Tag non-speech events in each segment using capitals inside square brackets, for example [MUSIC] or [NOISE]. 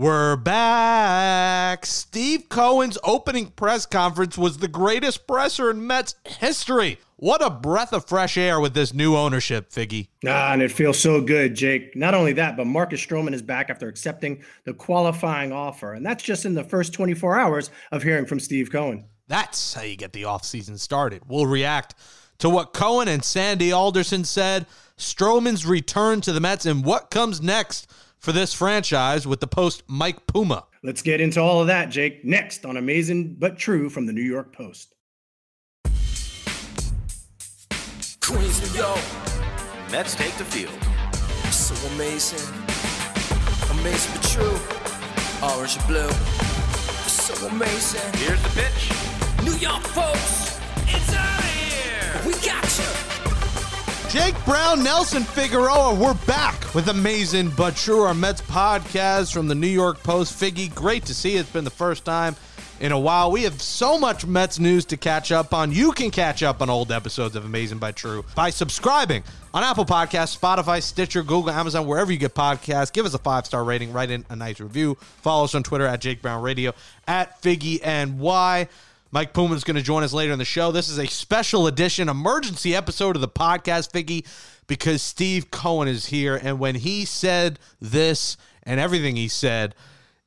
We're back. Steve Cohen's opening press conference was the greatest presser in Mets history. What a breath of fresh air with this new ownership, Figgy. Ah, and it feels so good, Jake. Not only that, but Marcus Stroman is back after accepting the qualifying offer. And that's just in the first 24 hours of hearing from Steve Cohen. That's how you get the offseason started. We'll react to what Cohen and Sandy Alderson said, Stroman's return to the Mets, and what comes next for this franchise with the post Mike Puma. Let's get into all of that, Jake, next on Amazing But True from the New York Post. Queens, New York. Mets take the field. So amazing. Amazing but true. Orange and blue. So amazing. Here's the pitch. New York folks. It's out of here. We got you. Jake Brown, Nelson Figueroa, we're back with Amazing But True, our Mets podcast from the New York Post. Figgy, great to see you. It's been the first time in a while. We have so much Mets news to catch up on. You can catch up on old episodes of Amazing But True by subscribing on Apple Podcasts, Spotify, Stitcher, Google, Amazon, wherever you get podcasts. Give us a five star rating, write in a nice review. Follow us on Twitter at Jake Brown Radio, at Figgy and Y. Mike Puma is going to join us later in the show. This is a special edition, emergency episode of the podcast, Figgy, because Steve Cohen is here. And when he said this and everything he said,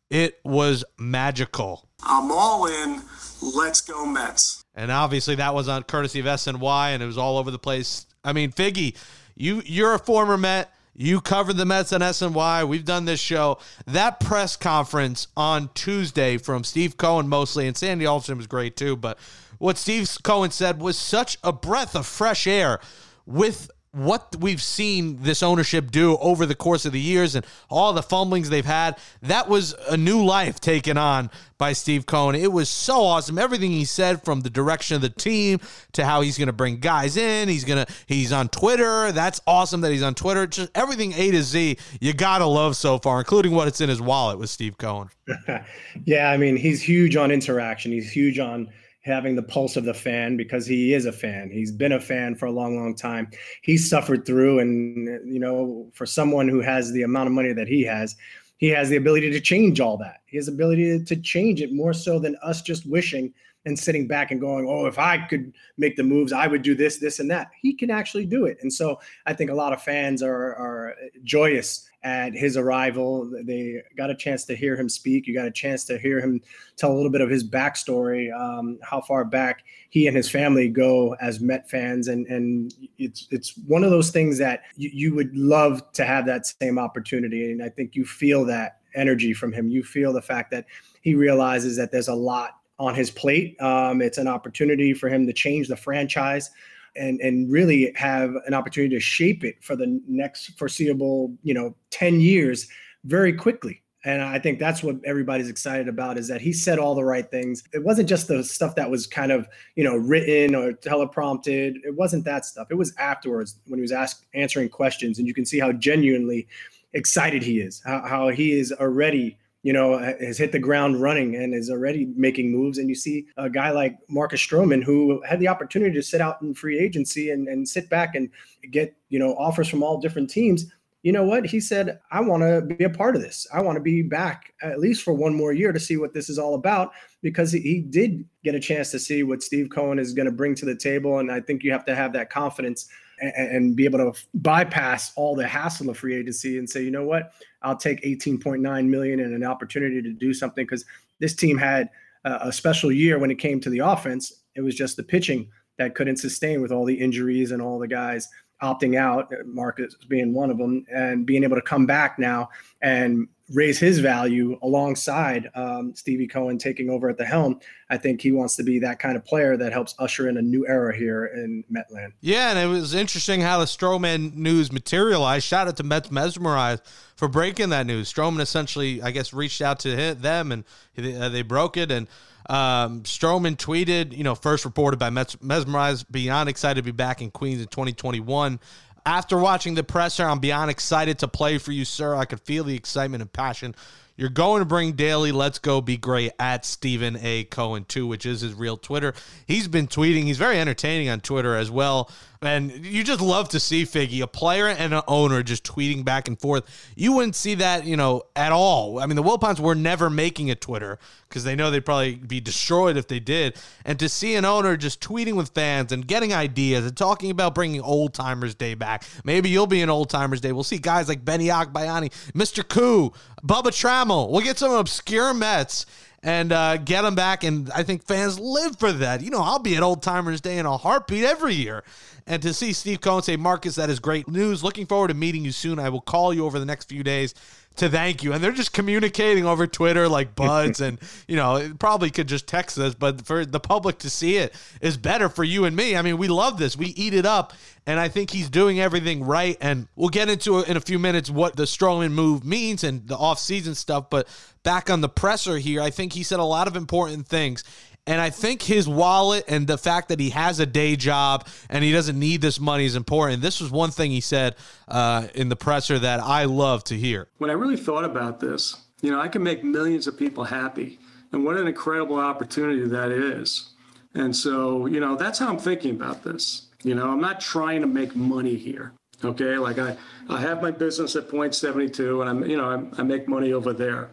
it was magical. I'm all in. Let's go Mets. And obviously that was on courtesy of SNY, and it was all over the place. I mean, Figgy, you you're a former Met. You covered the Mets on SNY. We've done this show. That press conference on Tuesday from Steve Cohen mostly, and Sandy Alderson was great too. But what Steve Cohen said was such a breath of fresh air with what we've seen this ownership do over the course of the years and all the fumblings they've had, that was a new life taken on by Steve Cohen. It was so awesome. Everything he said from the direction of the team to how he's going to bring guys in. He's going to, he's on Twitter. That's awesome that he's on Twitter. Just everything A to Z, you got to love so far, including what it's in his wallet with Steve Cohen. [LAUGHS] yeah. I mean, he's huge on interaction. He's huge on, having the pulse of the fan because he is a fan. He's been a fan for a long, long time. He suffered through, and you know, for someone who has the amount of money that he has, he has the ability to change all that. He has ability to change it more so than us just wishing and sitting back and going, "Oh, if I could make the moves, I would do this, this, and that." He can actually do it, and so I think a lot of fans are are joyous at his arrival. They got a chance to hear him speak. You got a chance to hear him tell a little bit of his backstory, um, how far back he and his family go as Met fans, and and it's it's one of those things that you, you would love to have that same opportunity, and I think you feel that energy from him. You feel the fact that he realizes that there's a lot on his plate. Um, it's an opportunity for him to change the franchise and and really have an opportunity to shape it for the next foreseeable you know 10 years very quickly. And i think that's what everybody's excited about is that he said all the right things. It wasn't just the stuff that was kind of you know written or teleprompted. It wasn't that stuff. It was afterwards when he was asked answering questions and you can see how genuinely excited he is how, how he is already you know, has hit the ground running and is already making moves. And you see a guy like Marcus Stroman who had the opportunity to sit out in free agency and, and sit back and get, you know, offers from all different teams. You know what? He said, I want to be a part of this. I want to be back at least for one more year to see what this is all about because he did get a chance to see what Steve Cohen is going to bring to the table. And I think you have to have that confidence and, and be able to bypass all the hassle of free agency and say, you know what? I'll take 18.9 million and an opportunity to do something because this team had a special year when it came to the offense. It was just the pitching that couldn't sustain with all the injuries and all the guys opting out, Marcus being one of them, and being able to come back now and raise his value alongside um, Stevie Cohen taking over at the helm. I think he wants to be that kind of player that helps usher in a new era here in Metland. Yeah, and it was interesting how the Stroman news materialized. Shout out to Mets Merized for breaking that news. Stroman essentially, I guess, reached out to them and they, uh, they broke it. And um, Stroman tweeted, you know, first reported by Mets Merized, beyond excited to be back in Queens in 2021. After watching the presser, I'm beyond excited to play for you, sir. I could feel the excitement and passion. You're going to bring daily. Let's go be great at Steven A. Cohen, too, which is his real Twitter. He's been tweeting. He's very entertaining on Twitter as well. And you just love to see Figgy, a player and an owner, just tweeting back and forth. You wouldn't see that, you know, at all. I mean, the Wilpons were never making a Twitter because they know they'd probably be destroyed if they did. And to see an owner just tweeting with fans and getting ideas and talking about bringing Old Timers Day back. Maybe you'll be an Old Timers Day. We'll see guys like Benny Agbayani, Mr. Koo, Bubba Trammell. We'll get some obscure Mets and uh, get them back. And I think fans live for that. You know, I'll be at Old Timers Day in a heartbeat every year. And to see Steve Cohen say, Marcus, that is great news. Looking forward to meeting you soon. I will call you over the next few days to thank you. And they're just communicating over Twitter like [LAUGHS] buds. and, you know, probably could just text us, but for the public to see it is better for you and me. I mean, we love this. We eat it up. And I think he's doing everything right. And we'll get into it in a few minutes what the Stroman move means and the offseason stuff. But back on the presser here, I think he said a lot of important things. And I think his wallet and the fact that he has a day job and he doesn't need this money is important. This was one thing he said uh, in the presser that I love to hear. When I really thought about this, you know, I can make millions of people happy. And what an incredible opportunity that is. And so, you know, that's how I'm thinking about this. You know, I'm not trying to make money here. Okay. Like I, I have my business at Point72 and I'm, you know, I, I make money over there.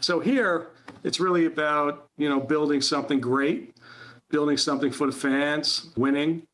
So here, it's really about, you know, building something great, building something for the fans, winning.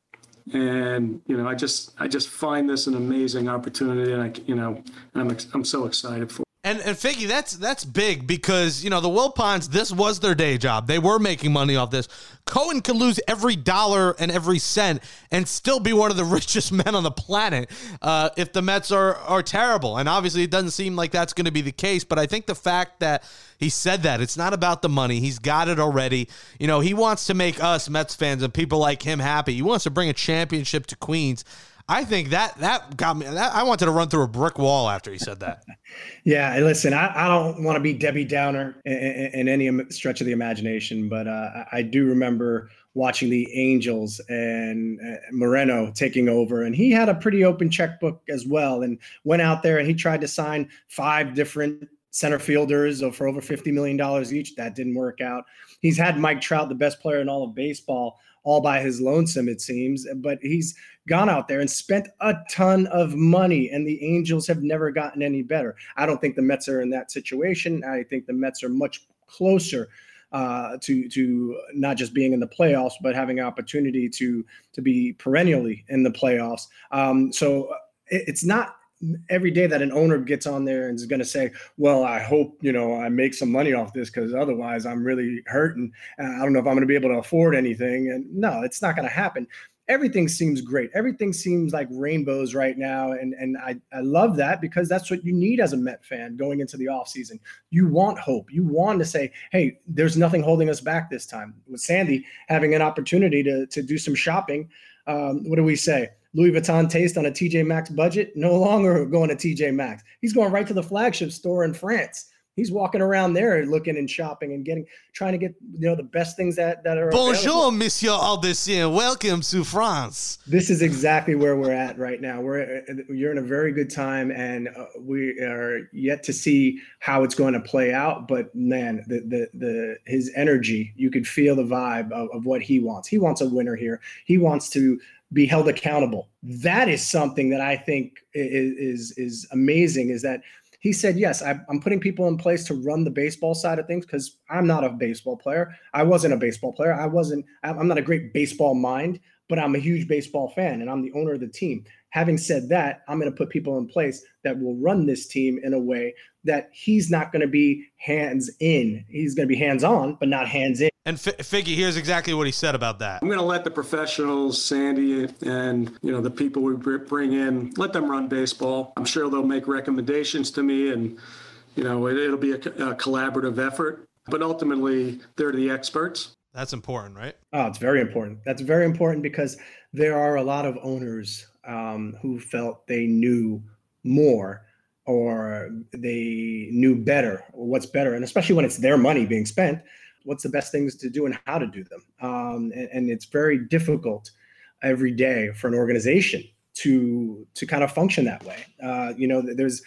And, you know, I just, I just find this an amazing opportunity and I, you know, I'm, I'm so excited for. And and Figgy, that's that's big because you know the Wilpons. This was their day job. They were making money off this. Cohen could lose every dollar and every cent and still be one of the [LAUGHS] richest men on the planet uh, if the Mets are are terrible. And obviously, it doesn't seem like that's going to be the case. But I think the fact that he said that it's not about the money. He's got it already. You know, he wants to make us Mets fans and people like him happy. He wants to bring a championship to Queens. I think that that got me. That, I wanted to run through a brick wall after he said that. [LAUGHS] yeah, listen, I, I don't want to be Debbie Downer in, in, in, any stretch of the imagination, but uh, I do remember watching the Angels and uh, Moreno taking over, and he had a pretty open checkbook as well, and went out there and he tried to sign five different center fielders for over $50 million each. That didn't work out. He's had Mike Trout, the best player in all of baseball, all by his lonesome, it seems. But he's gone out there and spent a ton of money, and the Angels have never gotten any better. I don't think the Mets are in that situation. I think the Mets are much closer uh, to to not just being in the playoffs, but having opportunity to to be perennially in the playoffs. Um, so it, it's not every day that an owner gets on there and is going to say, "Well, I hope you know I make some money off this because otherwise I'm really hurting. I don't know if I'm going to be able to afford anything." And no, it's not going to happen. Everything seems great. Everything seems like rainbows right now, and and I I love that because that's what you need as a Met fan going into the off season. You want hope. You want to say, "Hey, there's nothing holding us back this time." With Sandy having an opportunity to to do some shopping, um, what do we say? Louis Vuitton taste on a TJ Maxx budget, no longer going to TJ Maxx. He's going right to the flagship store in France. He's walking around there looking and shopping and getting, trying to get, you know, the best things that, that are. Bonjour, available. Monsieur Aldecien. Welcome to France. This is exactly where we're at right now. We're, you're in a very good time and uh, we are yet to see how it's going to play out. But man, the, the, the, his energy, you could feel the vibe of, of what he wants. He wants a winner here. He wants to, be held accountable. That is something that I think is is, is amazing. Is that he said, yes, I'm putting people in place to run the baseball side of things because I'm not a baseball player. I wasn't a baseball player. I wasn't. I'm not a great baseball mind, but I'm a huge baseball fan and I'm the owner of the team. Having said that, I'm going to put people in place that will run this team in a way that he's not going to be hands in. He's going to be hands on, but not hands in. And F- Figgy, here's exactly what he said about that. I'm going to let the professionals, Sandy, and you know the people we bring in, let them run baseball. I'm sure they'll make recommendations to me, and you know it, will be a, a collaborative effort. But ultimately, they're the experts. That's important, right? Oh, it's very important. That's very important because there are a lot of owners um, who felt they knew more or they knew better or what's better and especially when it's their money being spent what's the best things to do and how to do them. Um, and, and, it's very difficult every day for an organization to to kind of function that way. Uh, you know there's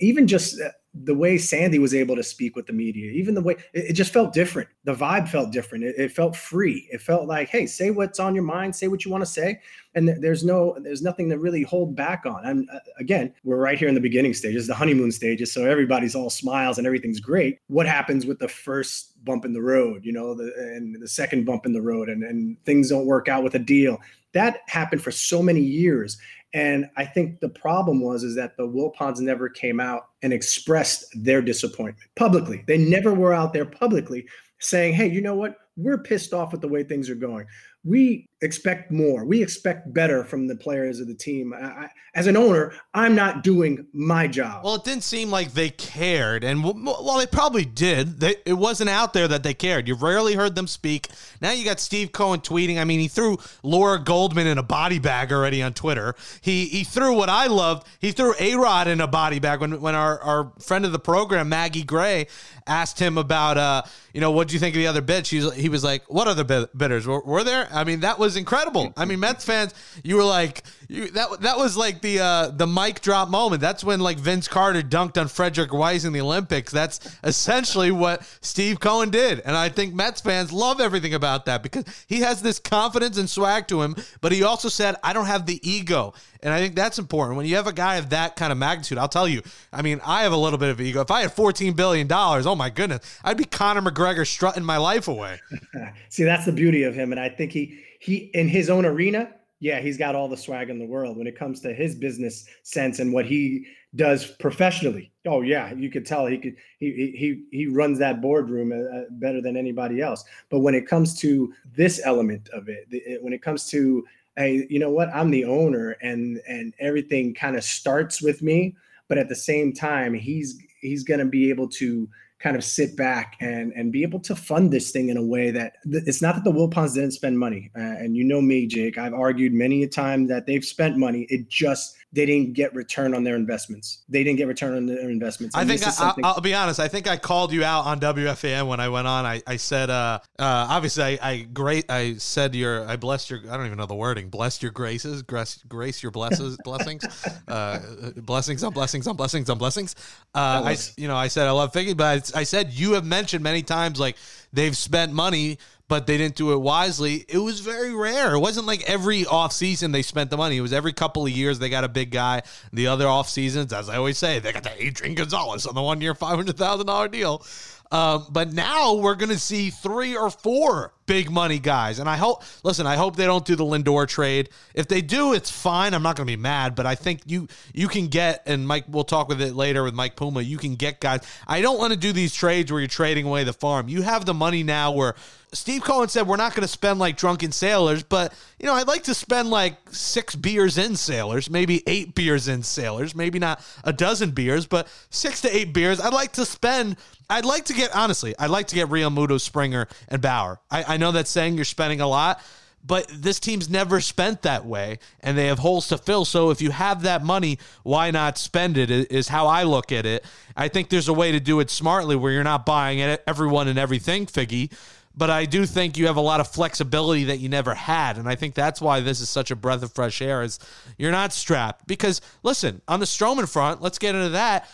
even just the way Sandy was able to speak with the media, even the way it, it just felt different. The vibe felt different. It, it, felt free. It felt like, hey, say what's on your mind, say what you want to say, and th- there's no, there's nothing to really hold back on. And uh, again, we're right here in the beginning stages, the honeymoon stages, so everybody's all smiles and everything's great. What happens with the first bump in the road, you know, the, and the second bump in the road, and and things don't work out with a deal? That happened for so many years and I think the problem was is that the Wilpons never came out and expressed their disappointment publicly. They never were out there publicly saying, "Hey, you know what? We're pissed off with the way things are going we expect more. We expect better from the players of the team. I, as an owner, I'm not doing my job. Well, it didn't seem like they cared, and while they probably did, they, it wasn't out there that they cared. You rarely heard them speak. Now you got Steve Cohen tweeting. I mean, he threw Laura Goldman in a body bag already on Twitter. He he threw what I loved. He threw A Rod in a body bag when when our our friend of the program Maggie Gray asked him about uh you know what do you think of the other bits. He was, he was like, what other bidders were, were there? I mean, that was incredible. I mean, Mets fans, you were like, you, that that was like the uh, the mic drop moment. That's when like Vince Carter dunked on Frédéric Weis in the Olympics. That's essentially what Steve Cohen did, and I think Mets fans love everything about that because he has this confidence and swag to him. But he also said, "I don't have the ego," and I think that's important. When you have a guy of that kind of magnitude, I'll tell you. I mean, I have a little bit of ego. If I had fourteen billion dollars, oh my goodness, I'd be Conor McGregor strutting my life away. [LAUGHS] See, that's the beauty of him, and I think he he in his own arena, yeah, he's got all the swag in the world when it comes to his business sense and what he does professionally. Oh yeah, you could tell he could he he he runs that boardroom uh, uh, better than anybody else. But when it comes to this element of it, when it comes to hey, you know what? I'm the owner and and everything kind of starts with me, but at the same time, he's he's to be able to kind of sit back and and be able to fund this thing in a way that it's not that the Wilpons didn't spend money. Uh, and you know me, Jake, I've argued many a time that they've spent money. It just they didn't get return on their investments. They didn't get return on their investments. And I think I, will be honest. I think I called you out on WFAN when I went on. I, I said, uh, uh, obviously, I, I great. I said your, I blessed your. I don't even know the wording. Blessed your graces, grace, grace your blesses, [LAUGHS] blessings, uh, blessings on blessings on blessings on blessings. Uh, I, you know, I said I love Figgy, but I, I said you have mentioned many times like they've spent money but they didn't do it wisely. It was very rare. It wasn't like every offseason they spent the money. It was every couple of years they got a big guy. The other off seasons, as I always say, they got the Adrian Gonzalez on the one year $500,000 deal. Um, but now we're going to see three or four big money guys. And I hope, listen, I hope they don't do the Lindor trade. If they do, it's fine. I'm not going to be mad, but I think you you can get, and Mike, we'll talk with it later with Mike Puma. You can get guys. I don't want to do these trades where you're trading away the farm. You have the money now where Steve Cohen said we're not going to spend like drunken sailors, but you know I'd like to spend like six beers in sailors, maybe eight beers in sailors, maybe not a dozen beers, but six to eight beers. I'd like to spend. I'd like to get honestly. I'd like to get Realmuto, Springer, and Bauer. I, I know that's saying you're spending a lot, but this team's never spent that way, and they have holes to fill. So if you have that money, why not spend it? Is how I look at it. I think there's a way to do it smartly where you're not buying everyone and everything, Figgy but I do think you have a lot of flexibility that you never had. And I think that's why this is such a breath of fresh air is you're not strapped. Because listen, on the Stroman front, let's get into that.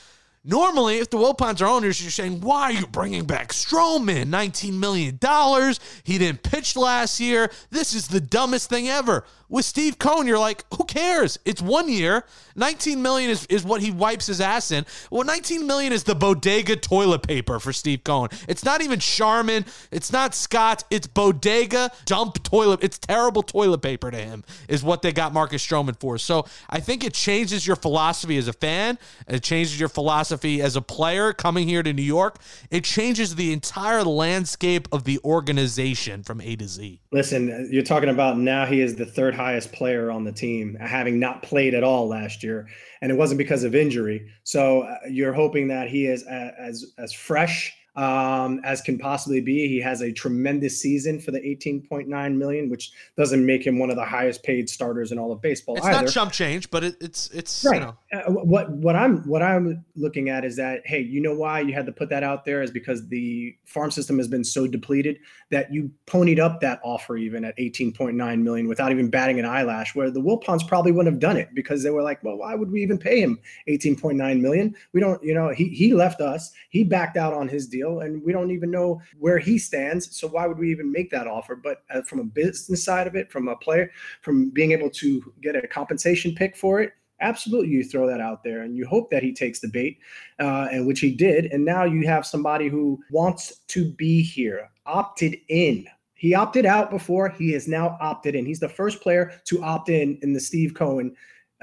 Normally, if the Wilpons are owners, you're saying, why are you bringing back Stroman? $19 million. He didn't pitch last year. This is the dumbest thing ever. With Steve Cohen, you're like, who cares? It's one year. 19 million is, is what he wipes his ass in. Well, 19 million is the bodega toilet paper for Steve Cohen. It's not even Charmin. It's not Scott. It's bodega dump toilet. It's terrible toilet paper to him, is what they got Marcus Stroman for. So I think it changes your philosophy as a fan. It changes your philosophy as a player coming here to New York. It changes the entire landscape of the organization from A to Z. Listen, you're talking about now he is the third highest player on the team, having not played at all last year, and it wasn't because of injury. So uh, you're hoping that he is as as fresh um, as can possibly be. He has a tremendous season for the 18.9 million, which doesn't make him one of the highest paid starters in all of baseball. It's either. not chump change, but it, it's it's right. you know Uh, what what I'm what I'm looking at is that hey, you know why you had to put that out there is because the farm system has been so depleted that you ponied up that offer even at 18.9 million without even batting an eyelash. Where the Wilpons probably wouldn't have done it because they were like, well, why would we even pay him 18.9 million? We don't, you know, he he left us, he backed out on his deal, and we don't even know where he stands. So why would we even make that offer? But uh, from a business side of it, from a player, from being able to get a compensation pick for it absolutely you throw that out there and you hope that he takes the bait uh, and which he did and now you have somebody who wants to be here opted in he opted out before he is now opted in he's the first player to opt in in the steve cohen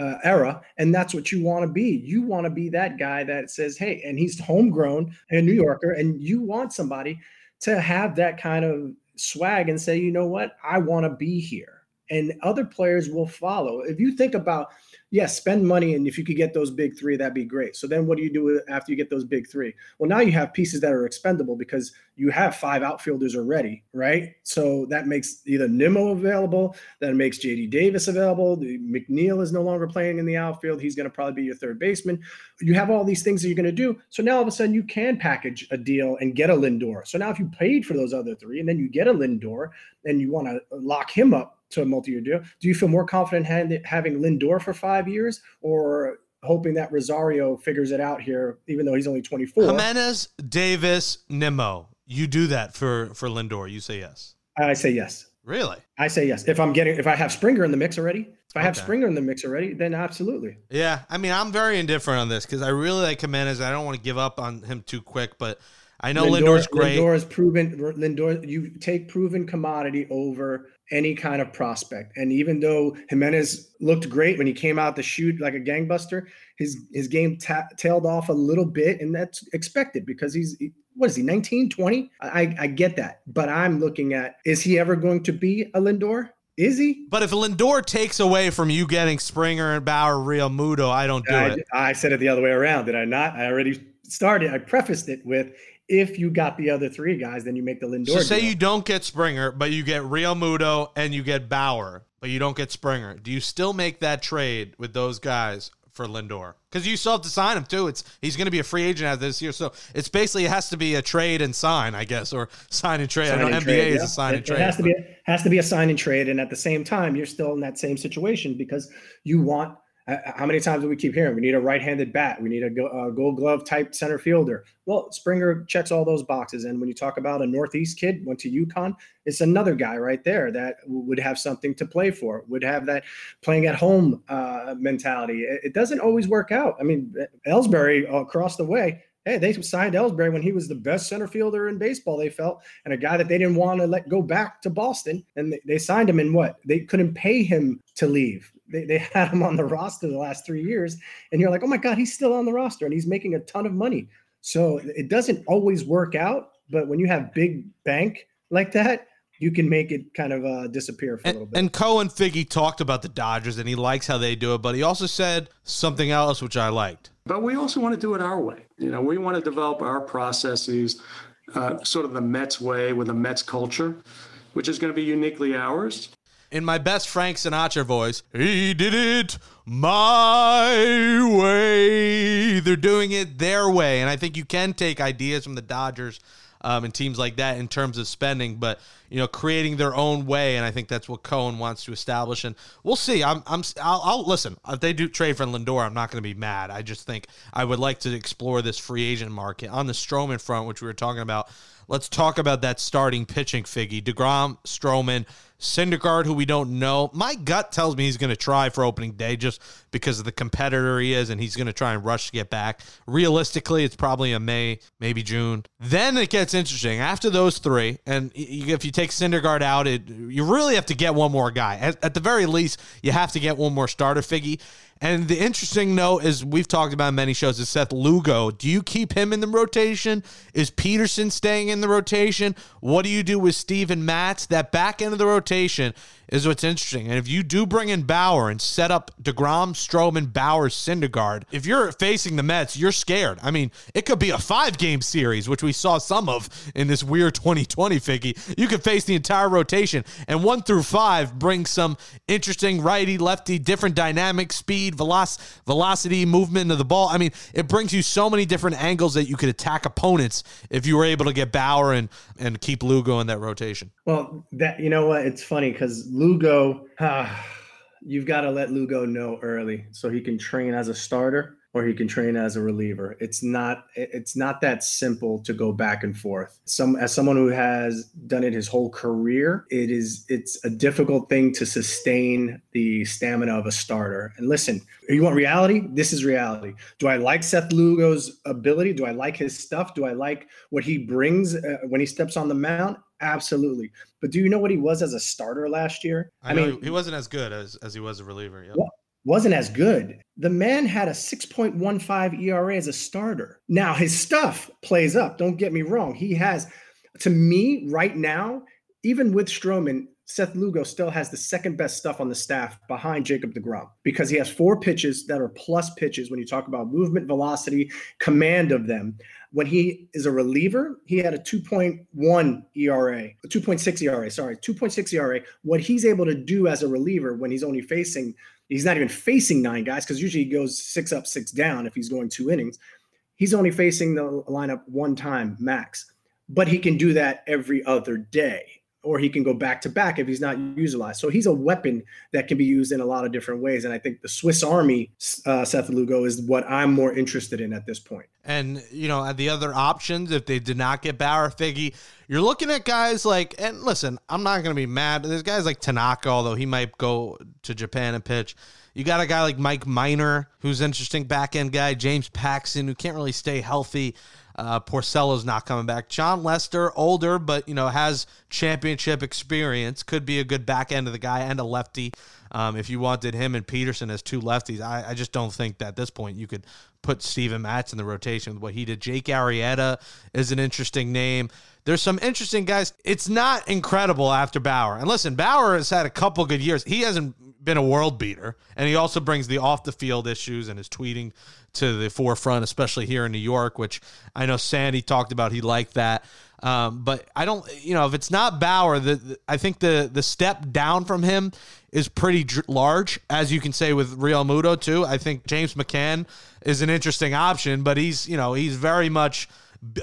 uh, era and that's what you want to be. You want to be that guy that says hey and he's homegrown and new yorker and you want somebody to have that kind of swag and say you know what? I want to be here. And other players will follow. If you think about yes, spend money, and if you could get those big three, that'd be great. So then, what do you do after you get those big three? Well, now you have pieces that are expendable because you have five outfielders already, right? So that makes either Nimmo available, that makes JD Davis available. McNeil is no longer playing in the outfield; he's going to probably be your third baseman. You have all these things that you're going to do. So now all of a sudden, you can package a deal and get a Lindor. So now, if you paid for those other three, and then you get a Lindor, and you want to lock him up to a multi-year deal. Do you feel more confident having Lindor for five years, or hoping that Rosario figures it out here, even though he's only 24? Giménez, Davis, Nimmo. You do that for for Lindor. You say yes. I say yes. Really? I say yes. If I'm getting, if I have Springer in the mix already, if I have Springer in the mix already, then absolutely. Yeah, I mean, I'm very indifferent on this because I really like Giménez. I don't want to give up on him too quick, but I know Lindor, Lindor's great. Lindor is proven. Lindor, you take proven commodity over any kind of prospect. And even though Giménez looked great when he came out to shoot like a gangbuster, his his game ta- tailed off a little bit, and that's expected because he's what is he 19, 20? I I get that, but I'm looking at is he ever going to be a Lindor? Is he? But if Lindor takes away from you getting Springer and Bauer, Realmuto, I don't do I, it. I said it the other way around, did I not? I already started. I prefaced it with if you got the other three guys, then you make the Lindor. So say deal. you don't get Springer, but you get Realmuto and you get Bauer, but you don't get Springer. Do you still make that trade with those guys for Lindor? Because you still have to sign him too. It's he's going to be a free agent after this year, so it's basically it has to be a trade and sign, I guess, or sign and trade. I know Sign NBA trade, is yeah. a sign it, and trade. It has to but- be has to be a sign and trade, and at the same time, you're still in that same situation because you want. Uh, how many times do we keep hearing we need a right-handed bat? We need a, a Gold Glove type center fielder. Well, Springer checks all those boxes, and when you talk about a Northeast kid went to UConn, it's another guy right there that would have something to play for, would have that playing at home uh, mentality. It, it doesn't always work out. I mean, Ellsbury across the way. Hey, they signed Ellsbury when he was the best center fielder in baseball, they felt, and a guy that they didn't want to let go back to Boston. And they, they signed him in what? They couldn't pay him to leave. They, they had him on the roster the last three years. And you're like, oh my God, he's still on the roster and he's making a ton of money. So it doesn't always work out. But when you have big bank like that, you can make it kind of uh, disappear for a little bit. and Cohen Figgy talked about the Dodgers and he likes how they do it, but he also said something else which I liked. But we also want to do it our way. You know, we want to develop our processes, uh, sort of the Mets way with a Mets culture, which is going to be uniquely ours. In my best Frank Sinatra voice, he did it my way. They're doing it their way. And I think you can take ideas from the Dodgers um, and teams like that in terms of spending, but you know, creating their own way. And I think that's what Cohen wants to establish. And we'll see. I'm, I'm, I'll, I'll listen. If they do trade for Lindor, I'm not going to be mad. I just think I would like to explore this free agent market on the Stroman front, which we were talking about. Let's talk about that starting pitching figgy. DeGrom, Stroman, Syndergaard, who we don't know. My gut tells me he's going to try for opening day just because of the competitor he is, and he's going to try and rush to get back. Realistically, it's probably a May, maybe June. Then it gets interesting. After those three, and if you take Syndergaard out, it you really have to get one more guy. At, at the very least, you have to get one more starter figgy. And the interesting note is we've talked about many shows is Seth Lugo. Do you keep him in the rotation? Is Peterson staying in the rotation? What do you do with Steven Matz? That back end of the rotation is what's interesting. And if you do bring in Bauer and set up DeGrom, Stroman, Bauer, Syndergaard, if you're facing the Mets, you're scared. I mean, it could be a five game series, which we saw some of in this weird [LAUGHS] 2020 figgy. You could face the entire rotation, and one through five bring some interesting righty, lefty, different dynamic, speed, veloc- velocity, movement of the ball. I mean, it brings you so many different angles that you could attack opponents if you were able to get Bauer and, and keep Lugo in that rotation. Well, that you know what? It's funny because Lugo, [SIGHS] you've got to let Lugo know early so he can train as a starter or he can train as a reliever. It's not it's not that simple to go back and forth. Some as someone who has done it his whole career, it is it's a difficult thing to sustain the stamina of a starter. And listen, you want reality? This is reality. Do I like Seth Lugo's ability? Do I like his stuff? Do I like what he brings uh, when he steps on the mound? Absolutely. But do you know what he was as a starter last year? I, I mean, he wasn't as good as, as he was a reliever. Yep. Well, wasn't as good. The man had a 6.15 ERA as a starter. Now his stuff plays up. Don't get me wrong. He has, to me, right now, even with Stroman, Seth Lugo still has the second best stuff on the staff behind Jacob DeGrom because he has four pitches that are plus pitches when you talk about movement, velocity, command of them. When he is a reliever, he had a 2.1 ERA, a 2.6 ERA, sorry, 2.6 ERA. What he's able to do as a reliever when he's only facing, he's not even facing nine guys because usually he goes six up, six down if he's going two innings. He's only facing the lineup one time max, but he can do that every other day or he can go back to back if he's not utilized. So he's a weapon that can be used in a lot of different ways. And I think the Swiss Army uh, Seth Lugo is what I'm more interested in at this point. And you know, the other options, if they did not get Bauer Figgy, you're looking at guys like. And listen, I'm not going to be mad. There's guys like Tanaka, although he might go to Japan and pitch. You got a guy like Mike Minor, who's interesting back end guy. James Paxton, who can't really stay healthy. Uh, Porcello's not coming back. Jon Lester, older, but you know has championship experience, could be a good back end of the guy and a lefty. Um, if you wanted him and Peterson as two lefties, I, I, just don't think that at this point you could put Steven Matz in the rotation with what he did. Jake Arrieta is an interesting name. There's some interesting guys. It's not incredible after Bauer. And listen, Bauer has had a couple good years. He hasn't been a world beater, and he also brings the off the field issues and his tweeting to the forefront, especially here in New York, which I know Sandy talked about. He liked that. Um, but I don't, you know, if it's not Bauer, the, the, I think the the step down from him is pretty dr- large, as you can say with Realmuto too. I think James McCann is an interesting option, but he's you know he's very much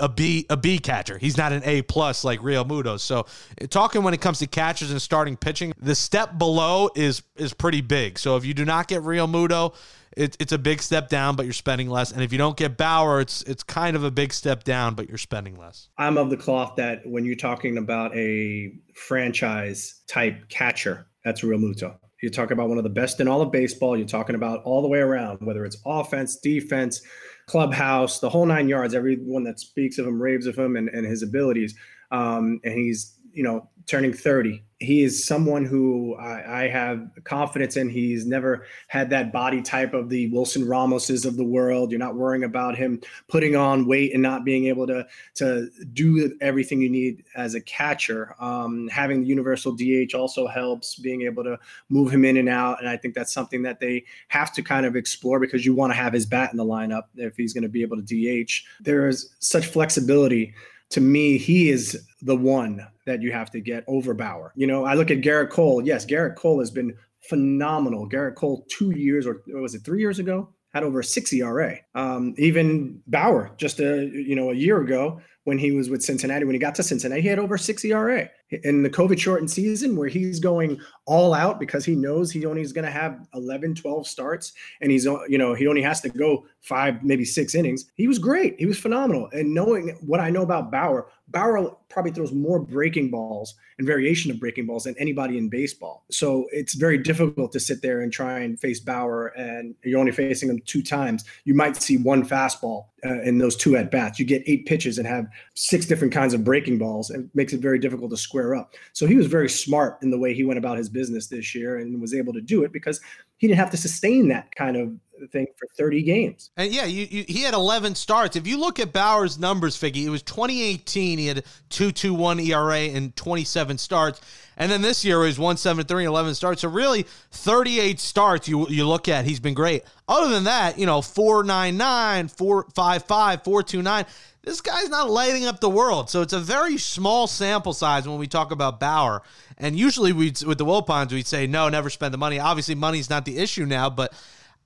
a B a B catcher. He's not an A plus like Realmuto. So talking when it comes to catchers and starting pitching, the step below is is pretty big. So if you do not get Realmuto, it, it's a big step down, but you're spending less. And if you don't get Bauer, it's it's kind of a big step down, but you're spending less. I'm of the cloth that when you're talking about a franchise type catcher, that's Realmuto. You're talking about one of the best in all of baseball. You're talking about all the way around, whether it's offense, defense, clubhouse, the whole nine yards. Everyone that speaks of him raves of him and, and his abilities. Um, and he's, you know, turning 30 he is someone who I, I, have confidence in. He's never had that body type of the Wilson Ramoses of the world. You're not worrying about him putting on weight and not being able to to do everything you need as a catcher. Um, having the universal DH also helps being able to move him in and out. And I think that's something that they have to kind of explore because you want to have his bat in the lineup if he's going to be able to DH. There is such flexibility to me, he is the one that you have to get over Bauer. You know, I look at Gerrit Cole. Yes, Gerrit Cole has been phenomenal. Gerrit Cole, two years or was it three years ago, had over a six ERA. Um, even Bauer, just a you know a year ago, when he was with Cincinnati. When he got to Cincinnati, he had over six ERA. In the COVID shortened season where he's going all out because he knows he only is going to have 11, 12 starts and he's, you know, he only has to go five, maybe six innings. He was great. He was phenomenal. And knowing what I know about Bauer, Bauer probably throws more breaking balls and variation of breaking balls than anybody in baseball. So it's very difficult to sit there and try and face Bauer and you're only facing him two times. You might see one fastball uh, in those two at bats. You get eight pitches and have six different kinds of breaking balls. It makes it very difficult to square up. So he was very smart in the way he went about his business this year and was able to do it because he didn't have to sustain that kind of thing for 30 games. And yeah, you, you, he had 11 starts. If you look at Bauer's numbers, Figgy, it was 2018. He had 2.21 ERA and 27 starts. And then this year was 173 11 starts. So really 38 starts you you look at, he's been great. Other than that, you know, 499, 455, 429. This guy's not lighting up the world. So it's a very small sample size when we talk about Bauer. And usually we with the Wilpons, we'd say, no, never spend the money. Obviously, money's not the issue now, but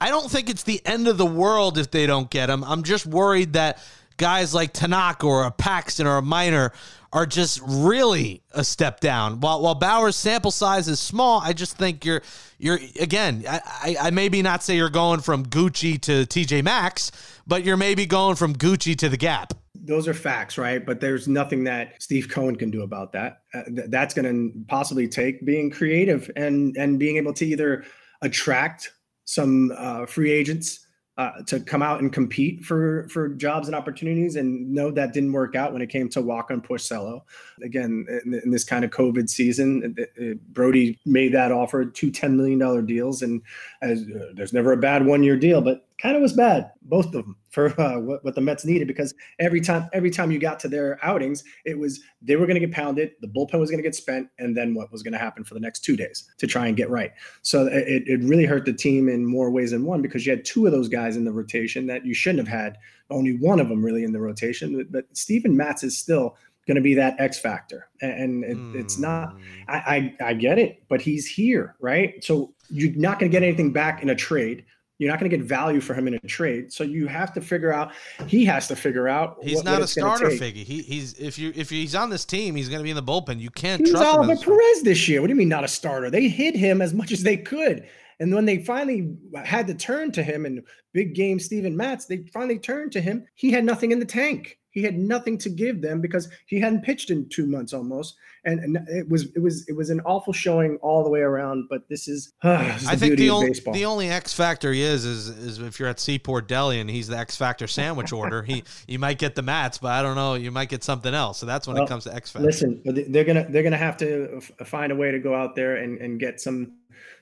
I don't think it's the end of the world if they don't get him. I'm just worried that guys like Tanaka or a Paxton or a Minor are just really a step down. While while Bauer's sample size is small, I just think you're you're again. I, I maybe not say you're going from Gucci to TJ Maxx, but you're maybe going from Gucci to the Gap. Those are facts, right? But there's nothing that Steve Cohen can do about that. Uh, th- that's going to possibly take being creative and and being able to either attract some uh, free agents uh, to come out and compete for for jobs and opportunities. And no, that didn't work out when it came to Wacha and Porcello. Again, in, in, this kind of COVID season, it, it, Brodie made that offer, two $10 million deals. And as uh, there's never a bad one year deal, but kind of was bad, both of them for uh, what, what the Mets needed because every time every time you got to their outings, it was they were going to get pounded, the bullpen was going to get spent, and then what was going to happen for the next two days to try and get right. So it, it really hurt the team in more ways than one because you had two of those guys in the rotation that you shouldn't have had, only one of them really in the rotation. But Steven Matz is still going to be that X factor, and it, mm. it's not. I, I I get it, but he's here, right? So you're not going to get anything back in a trade you're not going to get value for him in a trade. So you have to figure out. He has to figure out. He's what, not what a starter figure. He, he's if you if he's on this team, he's going to be in the bullpen. You can't he trust Oliver Perez this year. What do you mean not a starter? They hid him as much as they could. And when they finally had to turn to him in big game Steven Matz, they finally turned to him. He had nothing in the tank. He had nothing to give them because he hadn't pitched in two months almost, and, and it was it was it was an awful showing all the way around. But this is, uh, [SIGHS] this is I think the only the only X factor he is is is if you're at Seaport Deli and he's the X factor sandwich [LAUGHS] order, he you might get the mats, but I don't know, you might get something else. So that's when well, it comes to X factor. Listen, they're gonna they're gonna have to find a way to go out there and and get some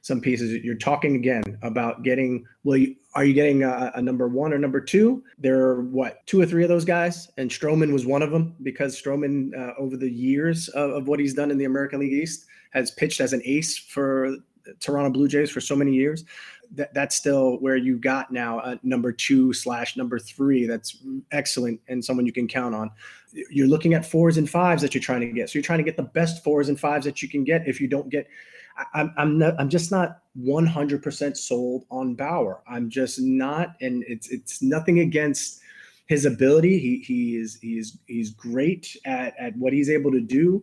some pieces. You're talking again about getting. Well, you, are you getting a, a, number one or number two? There are what two or three of those guys, and Stroman was one of them because Stroman, uh, over the years of, of, what he's done in the American League East, has pitched as an ace for Toronto Blue Jays for so many years. That that's still where you got now a number two slash number three. That's excellent and someone you can count on. You're looking at fours and fives that you're trying to get. So you're trying to get the best fours and fives that you can get. If you don't get I'm I'm not, I'm just not 100% sold on Bauer. I'm just not, and it's it's nothing against his ability. He he is he's he's great at at what he's able to do.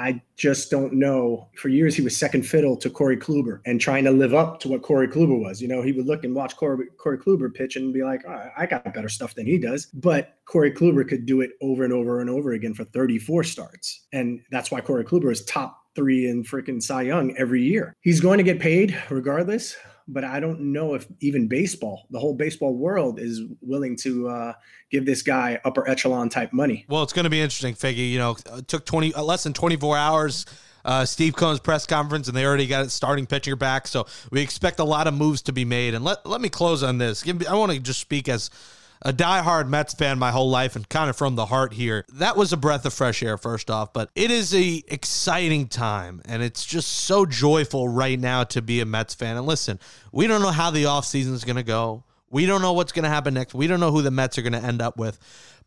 I just don't know. For years, he was second fiddle to Corey Kluber and trying to live up to what Corey Kluber was. You know, he would look and watch Corey, Corey Kluber pitch and be like, oh, I got better stuff than he does. But Corey Kluber could do it over and over and over again for 34 starts. And that's why Corey Kluber is top three in freaking Cy Young every year. He's going to get paid regardless, but I don't know if even baseball, the whole baseball world, is willing to uh, give this guy upper echelon type money. Well, it's going to be interesting, Figgy. You know, it took twenty uh, less than twenty four hours. Uh, Steve Cohen's press conference, and they already got it starting pitcher back. So we expect a lot of moves to be made. And let let me close on this. Give me, I want to just speak as a diehard Mets fan my whole life and kind of from the heart here. That was a breath of fresh air, first off, but it is a exciting time and it's just so joyful right now to be a Mets fan. And listen, we don't know how the offseason is going to go. We don't know what's going to happen next. We don't know who the Mets are going to end up with.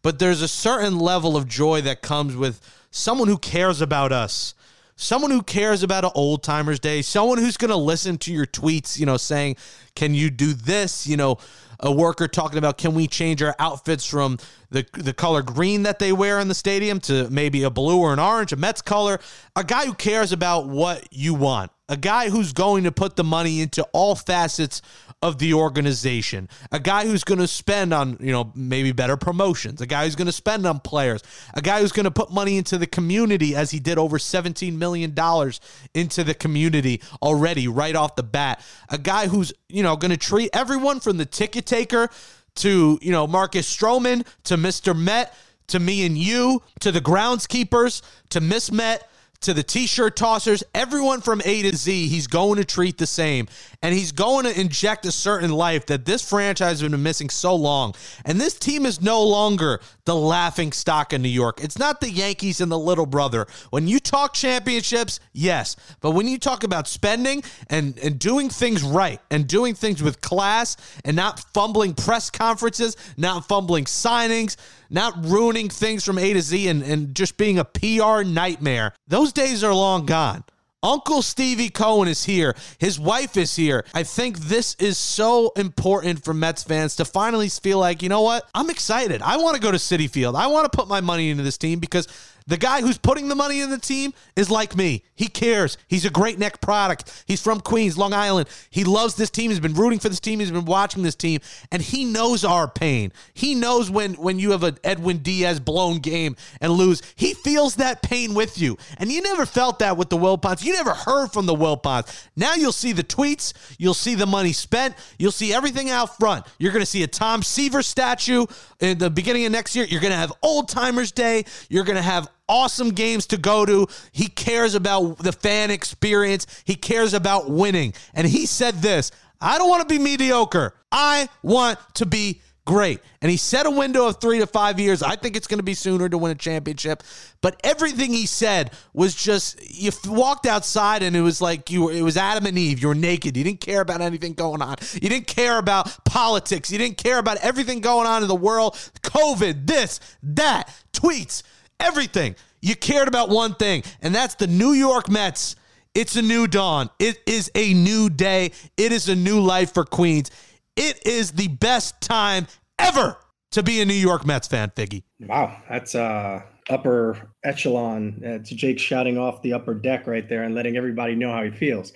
But there's a certain level of joy that comes with someone who cares about us someone who cares about an old timers day, someone who's going to listen to your tweets, you know, saying, "Can you do this?" You know, a worker talking about can we change our outfits from the the color green that they wear in the stadium to maybe a blue or an orange, a Mets color. A guy who cares about what you want. A guy who's going to put the money into all facets of the organization. A guy who's going to spend on, you know, maybe better promotions. A guy who's going to spend on players. A guy who's going to put money into the community as he did over 17 million dollars into the community already right off the bat. A guy who's, you know, going to treat everyone from the ticket taker to, you know, Marcus Stroman, to Mr. Met, to me and you, to the groundskeepers, to Miss Met, to the t-shirt tossers, everyone from A to Z, he's going to treat the same. And he's going to inject a certain life that this franchise has been missing so long. And this team is no longer the laughing stock in New York. It's not the Yankees and the little brother. When you talk championships, yes. But when you talk about spending and, and doing things right and doing things with class and not fumbling press conferences, not fumbling signings, not ruining things from A to Z and, and just being a PR nightmare, those days are long gone. Uncle Stevie Cohen is here. His wife is here. I think this is so important for Mets fans to finally feel like, you know what? I'm excited. I want to go to Citi Field. I want to put my money into this team because the guy who's putting the money in the team is like me. He cares. He's a Great Neck product. He's from Queens, Long Island. He loves this team. He's been rooting for this team. He's been watching this team, and he knows our pain. He knows when when you have an Edwin Diaz blown game and lose. He feels that pain with you, and you never felt that with the Wilpons. You never heard from the Wilpons. Now you'll see the tweets. You'll see the money spent. You'll see everything out front. You're going to see a Tom Seaver statue in the beginning of next year. You're going to have Old Timers Day. You're going to have awesome games to go to. He cares about the fan experience. He cares about winning. And he said this I don't want to be mediocre. I want to be great. And he set a window of three to five years. I think it's going to be sooner to win a championship. But everything he said was just you walked outside and it was like you were, it was Adam and Eve. You were naked. You didn't care about anything going on. You didn't care about politics. You didn't care about everything going on in the world. COVID, this, that, tweets everything. You cared about one thing, and that's the New York Mets. It's a new dawn. It is a new day. It is a new life for Queens. It is the best time ever to be a New York Mets fan, Figgy. Wow, that's uh upper echelon. It's Jake shouting off the upper deck right there and letting everybody know how he feels.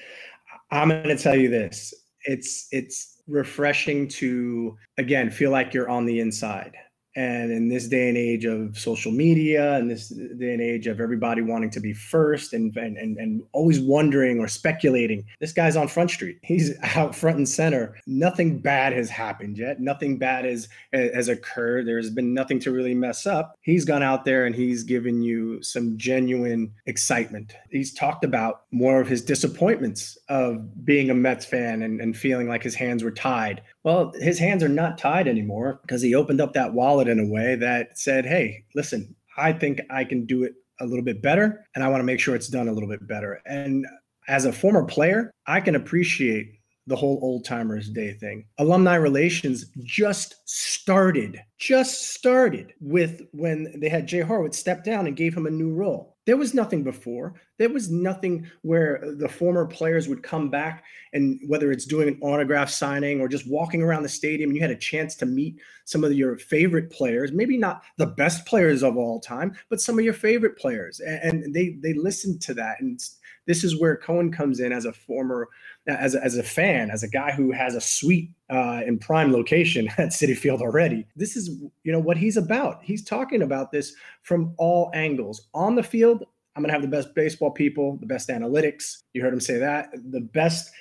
I'm going to tell you this. It's it's refreshing to again feel like you're on the inside and in this day and age of social media and this day and age of everybody wanting to be first and, and, and, and always wondering or speculating, this guy's on Front Street. [LAUGHS] He's out front and center. Nothing bad has happened yet. Nothing bad has, has occurred. There's been nothing to really mess up. He's gone out there and he's given you some genuine excitement. He's talked about more of his disappointments of being a Mets fan and, and feeling like his hands were tied well, his hands are not tied anymore because he opened up that wallet in a way that said, hey, listen, I think I can do it a little bit better and I want to make sure it's done a little bit better. And as a former player, I can appreciate the whole old timers day thing. Alumni relations just started, just started with when they had Jay Horwitz step down and gave him a new role. There was nothing before. There was nothing where the former players would come back and whether it's doing an autograph signing or just walking around the stadium and you had a chance to meet some of your favorite players, maybe not the best players of all time, but some of your favorite players. And, they they listened to that. And this is where Cohen comes in as a former as a, as a fan, as a guy who has a suite uh, in prime location [LAUGHS] at Citi Field already. This is you know what he's about. He's talking about this from all angles. On the field, I'm going to have the best baseball people, the best analytics. You heard him say that. The best.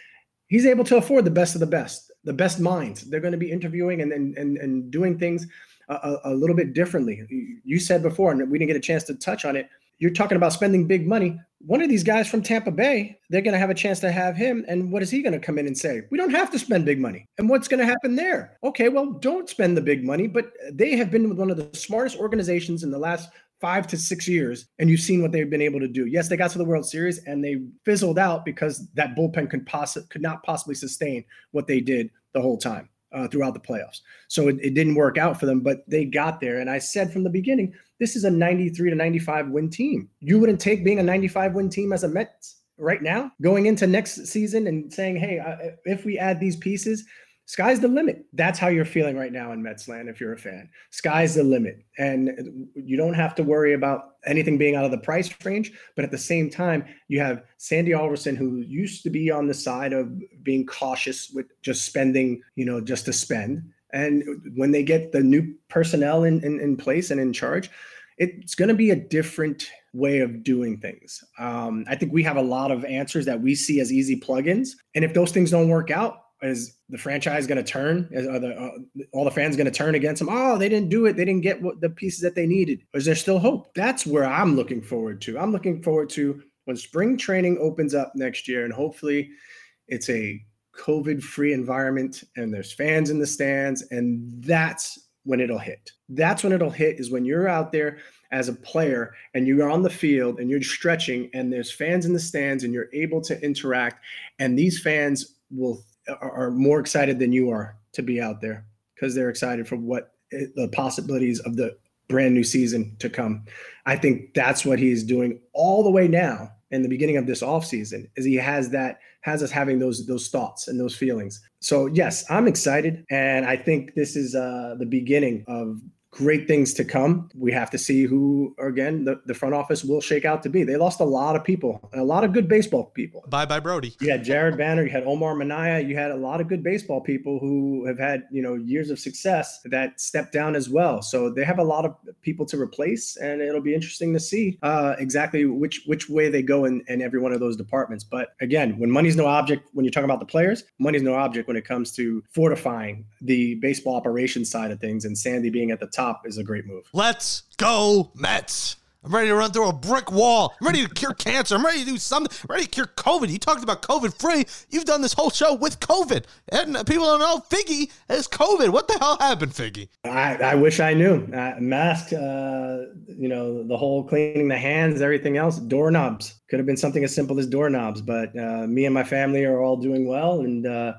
He's able to afford the best of the best, the best minds. They're going to be interviewing and and and, and doing things a, a little bit differently. You said before, and we didn't get a chance to touch on it you're talking about spending big money. One of these guys from Tampa Bay, they're going to have a chance to have him. And what is he going to come in and say? We don't have to spend big money. And what's going to happen there? Okay, well, don't spend the big money, but they have been with one of the smartest organizations in the last five to six years, and you've seen what they've been able to do. Yes, they got to the World Series and they fizzled out because that bullpen could, poss- could not possibly sustain what they did the whole time uh, throughout the playoffs. So it, it didn't work out for them, but they got there. And I said from the beginning, this is a 93 to 95 win team. You wouldn't take being a 95 win team as a Mets right now, going into next season and saying, hey, uh, if we add these pieces, sky's the limit. That's how you're feeling right now in Mets land if you're a fan. Sky's the limit. And you don't have to worry about anything being out of the price range. But at the same time, you have Sandy Alderson, who used to be on the side of being cautious with just spending, you know, just to spend. And when they get the new personnel in, in, in place and in charge, it's going to be a different way of doing things. Um, I think we have a lot of answers that we see as easy plugins. And if those things don't work out, is the franchise going to turn? Are the, uh, all the fans going to turn against them? Oh, they didn't do it. They didn't get what the pieces that they needed. Or is there still hope? That's where I'm looking forward to. I'm looking forward to when spring training opens up next year, and hopefully it's a COVID free environment and there's fans in the stands, and that's when it'll hit. That's when it'll hit is when you're out there as a player and you're on the field and you're stretching and there's fans in the stands and you're able to interact and these fans will are more excited than you are to be out there because they're excited for what eh, the possibilities of the brand new season to come. I think that's what he's doing all the way now in the beginning of this offseason is he has that has us having those those thoughts and those feelings. So yes, I'm excited and I think this is uh the beginning of great things to come. We have to see who, again, the, the front office will shake out to be. They lost a lot of people, a lot of good baseball people. Bye bye, Brodie. You had Jared Banner, you had Omar Minaya, you had a lot of good baseball people who have had, you know, years of success that stepped down as well. So they have a lot of people to replace, and it'll be interesting to see uh, exactly which which way they go in, in every one of those departments. But again, when money's no object, when you're talking about the players, money's no object when it comes to fortifying the baseball operations side of things, and Sandy being at the top top is a great move. Let's go, Mets. I'm ready to run through a brick wall. I'm ready to cure cancer. I'm ready to do something. I'm ready to cure COVID. You talked about COVID free. You've done this whole show with COVID. And people don't know Figgy has COVID. What the hell happened, Figgy? I, I wish I knew. Uh, mask, uh, you know, the whole cleaning the hands, everything else, doorknobs. Could have been something as simple as doorknobs. But uh, me and my family are all doing well. And uh,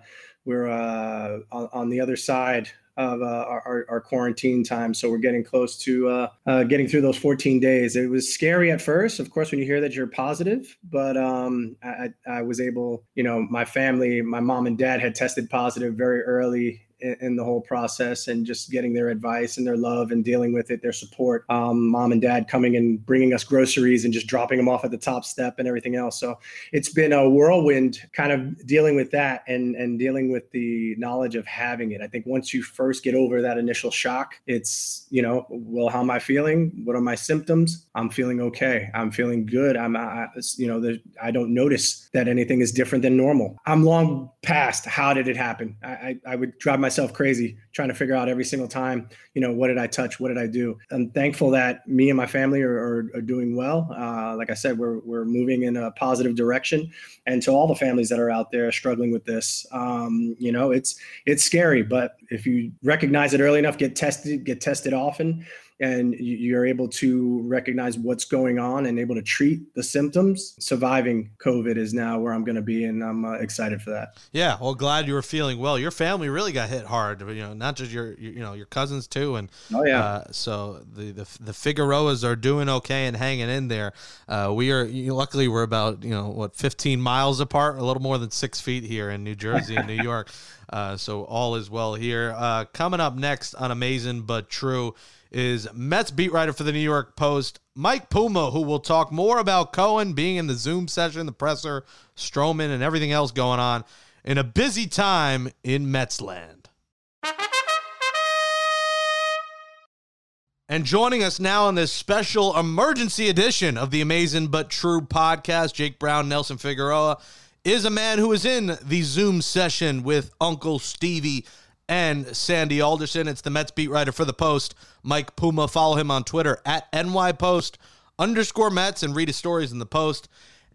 we're uh, on, on the other side of uh, our, our, quarantine time. So we're getting close to uh, uh, getting through those 14 days. It was scary at first, of course, when you hear that you're positive, but um, I, I was able, you know, my family, my mom and dad had tested positive very early in, in, the whole process and just getting their advice and their love and dealing with it, their support. Um, mom and dad coming and bringing us groceries and just dropping them off at the top step and everything else. So it's been a whirlwind kind of dealing with that and, and dealing with the knowledge of having it. I think once you first get over that initial shock, it's, you know, well, how am I feeling? What are my symptoms? I'm feeling okay. I'm feeling good. I'm, I, you know, I don't notice that anything is different than normal. I'm long past how did it happen? I, I, would drive myself crazy trying to figure out every single time, you know, what did I touch? What did I do? I'm thankful that me and my family are, are, are doing well. Uh, like I said, we're, we're moving in a positive direction. And to all the families that are out there struggling with this, um, you know, it's, it's scary, but if you recognize it early enough, get tested, get tested often, and you're able to recognize what's going on and able to treat the symptoms, surviving COVID is now where I'm going to be, and I'm uh, excited for that. Yeah, well, glad you were feeling well. Your family really got hit hard, you know, not just your, you know, your cousins too, and oh yeah. Uh, so the the the Figueroas are doing okay and hanging in there. Uh, we are you know, luckily we're about you know what 15 miles apart, a little more than six feet here in New Jersey and New York. [LAUGHS] Uh, so all is well here. Uh, coming up next on Amazing but True is Mets beat writer for the New York Post, Mike Puma, who will talk more about Cohen being in the Zoom session, the presser, Stroman, and everything else going on in a busy time in Metsland. And joining us now on this special emergency edition of the Amazing but True podcast, Jake Brown, Nelson Figueroa, is a man who is in the Zoom session with Uncle Stevie and Sandy Alderson. It's the Mets beat writer for the Post, Mike Puma. Follow him on Twitter at nypost underscore Mets and read his stories in the Post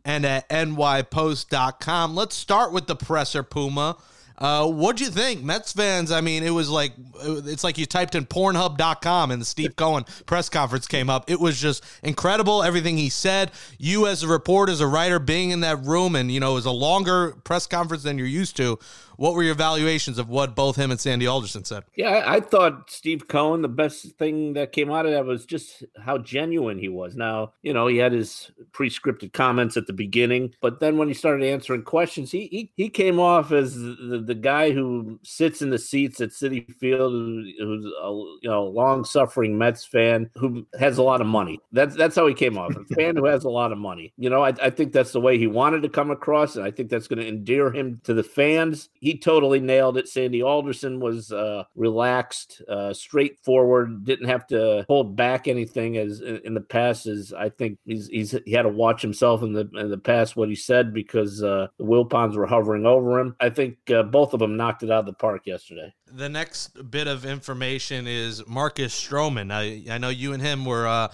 and at nypost.com. Let's start with the presser, Puma. Uh, what'd you think, Mets fans? I mean, it was like it's like you typed in Pornhub.com and the Steve Cohen press conference came up. It was just incredible everything he said. You as a reporter, as a writer, being in that room, and you know, it was a longer press conference than you're used to. What were your evaluations of what both him and Sandy Alderson said? Yeah, I thought Steve Cohen, the best thing that came out of that was just how genuine he was. Now, you know, he had his pre-scripted comments at the beginning, but then when he started answering questions, he he, he came off as the, the guy who sits in the seats at Citi Field, who's a you know long-suffering Mets fan who has a lot of money. That's that's how he came off. A fan who has a lot of money. You know, I, I think that's the way he wanted to come across, and I think that's going to endear him to the fans. He he totally nailed it. Sandy Alderson was uh, relaxed, uh, straightforward, didn't have to hold back anything as in, in, the past. As I think he's, he's he had to watch himself in the in the past what he said because uh, the Wilpons were hovering over him. I think uh, both of them knocked it out of the park yesterday. The next bit of information is Marcus Stroman. I I know you and him were uh,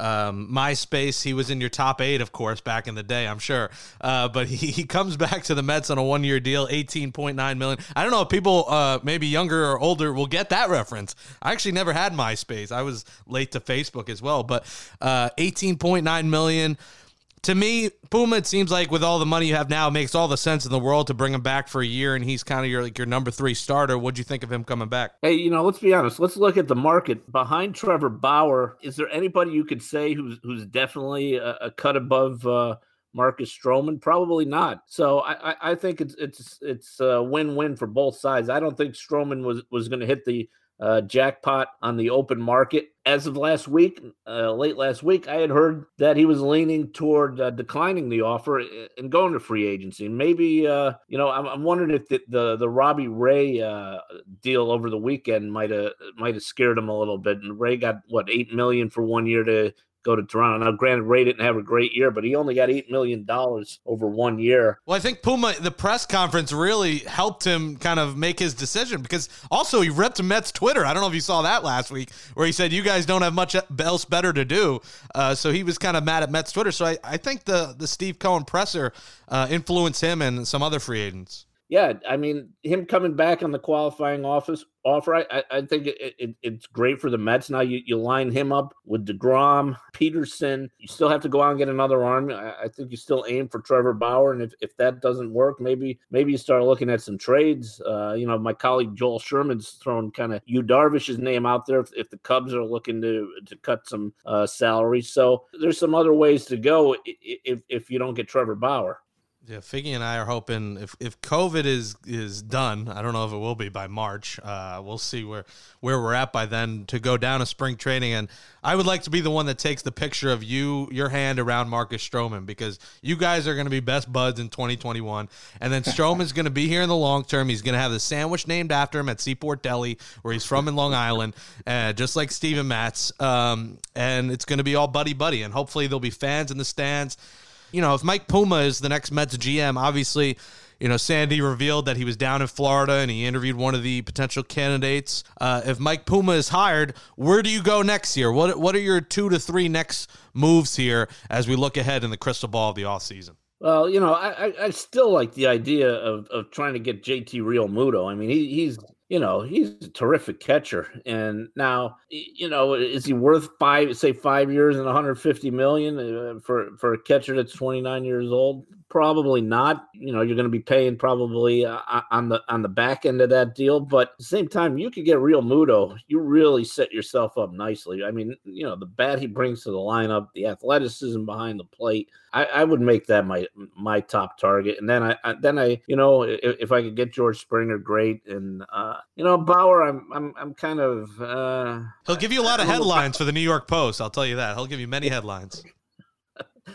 um, MySpace. He was in your top eight, of course, back in the day, I'm sure. Uh, but he, he comes back to the Mets on a one year deal, 18.9 million. I don't know if people uh, maybe younger or older will get that reference. I actually never had MySpace. I was late to Facebook as well, but uh, 18.9 million to me, Puma, it seems like with all the money you have now, it makes all the sense in the world to bring him back for a year, and he's kind of your like your number three starter. What'd you think of him coming back? Hey, you know, let's be honest. Let's look at the market behind Trevor Bauer. Is there anybody you could say who's who's definitely a, a cut above? Uh, Marcus Stroman? Probably not. So I, I, I think it's it's it's a win-win for both sides. I don't think Stroman was was going to hit the uh, jackpot on the open market. As of last week, uh, late last week, I had heard that he was leaning toward uh, declining the offer and going to free agency. Maybe, uh, you know, I'm, I'm, wondering if the, the, the Robbie Ray uh, deal over the weekend might have might have scared him a little bit. And Ray got what eight million for one year to go to Toronto. Now, granted, Ray didn't have a great year, but he only got $8 million over one year. Well, I think Puma, the press conference really helped him kind of make his decision because also he ripped Mets Twitter. I don't know if you saw that last week where he said, You guys don't have much else better to do. Uh, so he was kind of mad at Mets Twitter. So I, I think the, the Steve Cohen presser uh, influenced him and some other free agents yeah, I mean, him coming back on the qualifying office offer, I, I think it, it, it's great for the Mets. Now you, you line him up with DeGrom, Peterson. You still have to go out and get another arm. I, I think you still aim for Trevor Bauer, and if, if that doesn't work, maybe maybe you start looking at some trades. Uh, you know, my colleague Joel Sherman's thrown kind of Yu Darvish's name out there if, if, the Cubs are looking to to cut some uh, salary. So there's some other ways to go if if you don't get Trevor Bauer. Yeah, Figgy and I are hoping if, if COVID is is done, I don't know if it will be by March. Uh, we'll see where where we're at by then to go down to spring training. And I would like to be the one that takes the picture of you your hand around Marcus Stroman because you guys are going to be best buds in 2021. And then Stroman's going to be here in the long term. He's going to have the sandwich named after him at Seaport Deli, where he's from in Long Island, uh, just like Steven Matz. Um, and it's going to be all buddy buddy. And hopefully there'll be fans in the stands you know, if Mike Puma is the next Mets GM, obviously, you know, Sandy revealed that he was down in Florida and he interviewed one of the potential candidates. Uh, if Mike Puma is hired, where do you go next year? What What are your two to three next moves here as we look ahead in the crystal ball of the off season? Well, you know, I, I, I still like the idea of, of trying to get JT Realmuto. I mean, he, he's you know, he's a terrific catcher. And now, you know, is he worth five, say five years and 150 million uh, for, for a catcher that's 29 years old? Probably not. You know, you're going to be paying probably uh, on the on the back end of that deal. But at the same time, you could get Realmuto. You really set yourself up nicely. I mean, you know, the bat he brings to the lineup, the athleticism behind the plate. I, I would make that my my top target. And then I, I then I, you know, if, if, I could get George Springer, great. And uh, you know, Bauer, I'm I'm I'm kind of. Uh, He'll give you a lot of headlines for the New York Post. I'll tell you that. He'll give you many headlines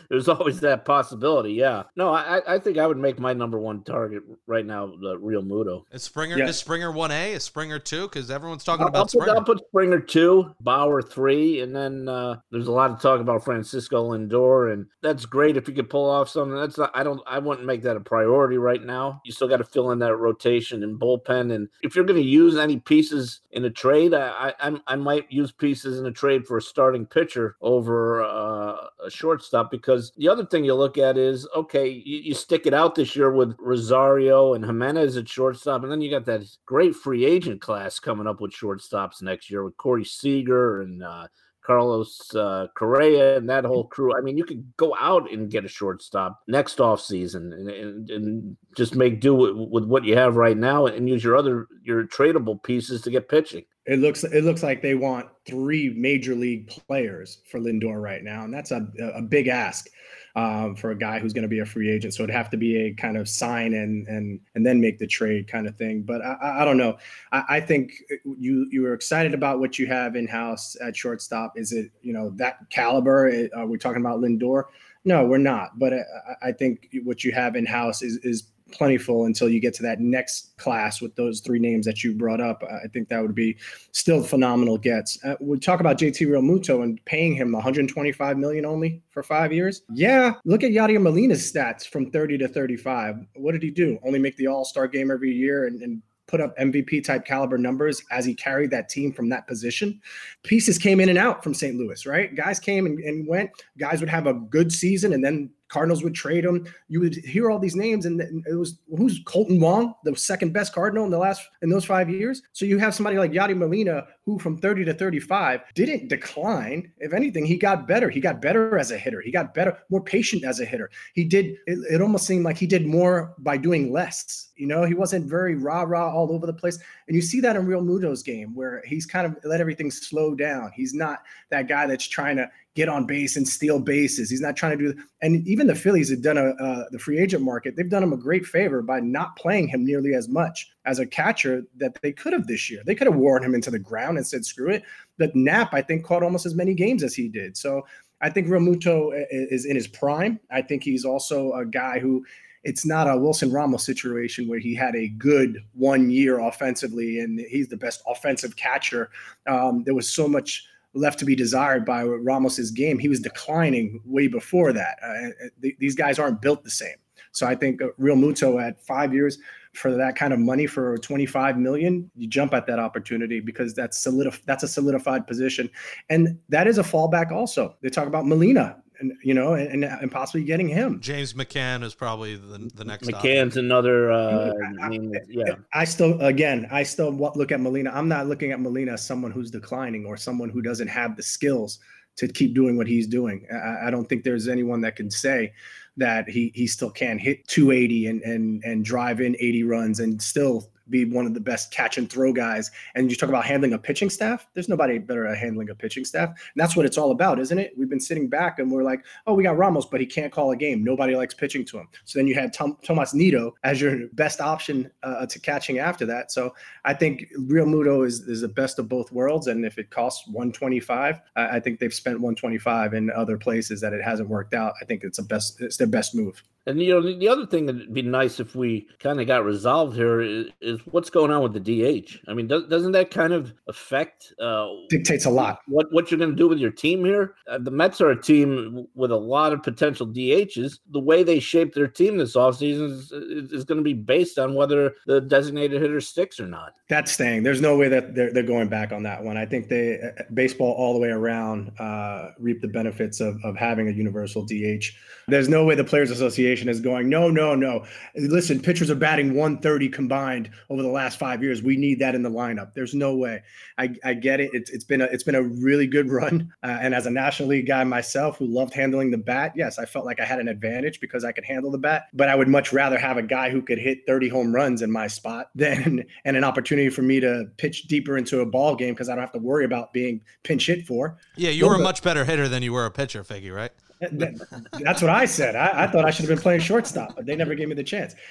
there's always that possibility. Yeah. No, I, I think I would make my number one target right now the Realmuto. Is Springer yeah. is Springer one A? Is Springer two? Because everyone's talking I'll, about I'll put, Springer. I'll put Springer two, Bauer three, and then uh, there's a lot of talk about Francisco Lindor, and that's great if you could pull off something. That's not. I don't. I wouldn't make that a priority right now. You still got to fill in that rotation and bullpen, and if you're going to use any pieces in a trade, I, I I might use pieces in a trade for a starting pitcher over uh, a shortstop because the other thing you look at is okay, you, you, stick it out this year with Rosario and Giménez at shortstop, and then you got that great free agent class coming up with shortstops next year with Corey Seager and uh, Carlos uh, Correa and that whole crew. I mean, you could go out and get a shortstop next off season and, and, and just make do with, with, what you have right now and use your other your tradable pieces to get pitching. It looks it looks like they want three major league players for Lindor right now, and that's a, a big ask um, for a guy who's going to be a free agent. So it'd have to be a kind of sign and and and then make the trade kind of thing. But I, I don't know. I, I, think you you were excited about what you have in house at shortstop. Is it you know that caliber? Are we talking about Lindor? No, we're not. But I, I think what you have in house is is plentiful until you get to that next class with those three names that you brought up. I think that would be still phenomenal gets. Uh, we talk about JT Realmuto and paying him 125 million only for five years. Yeah, look at Yadier Molina's stats from 30 to 35. What did he do? Only make the All Star game every year and, and put up MVP type caliber numbers as he carried that team from that position. Pieces came in and out from St. Louis, right? Guys came and, and went. Guys would have a good season and then Cardinals would trade him. You would hear all these names, and it was who's Kolten Wong, the second best Cardinal in the last in those five years. So you have somebody like Yadi Molina, who from 30 to 35 didn't decline. If anything, he got better. He got better as a hitter. He got better, more patient as a hitter. He did. It, it almost seemed like he did more by doing less. You know, he wasn't very rah rah all over the place. And you see that in Realmuto's game where he's kind of let everything slow down. He's not that guy that's trying to get on base and steal bases. He's not trying to do. And even the Phillies have done a uh, the free agent market. They've done him a great favor by not playing him nearly as much as a catcher that they could have this year. They could have worn him into the ground and said screw it. But Knapp, I think, caught almost as many games as he did. So I think Realmuto is in his prime. I think he's also a guy who it's not a Wilson Ramos situation where he had a good one year offensively and he's the best offensive catcher. Um, there was so much left to be desired by Ramos's game. He was declining way before that. Uh, th- these guys aren't built the same. So I think Real Realmuto at five years for that kind of money for 25 million, you jump at that opportunity because that's solidif- that's a solidified position, and that is a fallback. Also, they talk about Molina and you know, and, and possibly getting him. James McCann is probably the, the next. McCann's option. another. Uh, I, mean, yeah. I still, again, I still look at Molina. I'm not looking at Molina as someone who's declining or someone who doesn't have the skills to keep doing what he's doing. I, I don't think there's anyone that can say that he he still can hit 280 and and and drive in 80 runs and still be one of the best catch and throw guys. And you talk about handling a pitching staff. There's nobody better at handling a pitching staff. And that's what it's all about, isn't it? We've been sitting back and we're like, oh, we got Ramos, but he can't call a game. Nobody likes pitching to him. So then you had Tom, Tomas Nido as your best option uh, to catching after that. So I think Realmuto is, is the best of both worlds. And if it costs 125, I, I think they've spent 125 in other places that it hasn't worked out. I think it's a best, it's their best move. And you know, the other thing that'd be nice if we kind of got resolved here is, is, what's going on with the DH. I mean, does, not that kind of affect uh, dictates a lot what what you're going to do with your team here? Uh, the Mets are a team with a lot of potential DHs. The way they shape their team this offseason is, is, is going to be based on whether the designated hitter sticks or not. That's staying. There's no way that they're, they're going back on that one. I think they uh, baseball all the way around uh, reap the benefits of, of having a universal DH. There's no way the Players Association is going, no, no, no. Listen, pitchers are batting 130 combined over the last five years. We need that in the lineup. There's no way. I, I get it. It's, it's been a it's been a really good [LAUGHS] run. Uh, and as a National League guy myself who loved handling the bat, yes, I felt like I had an advantage because I could handle the bat. But I would much rather have a guy who could hit 30 home runs in my spot [LAUGHS] than and an opportunity for me to pitch deeper into a ball game because I don't have to worry about being pinch hit for. Yeah, you were a much better hitter than you were a pitcher, Figgy, right? [LAUGHS] that's what I said. I, I, thought I should have been playing shortstop, but they never gave me the chance. [LAUGHS]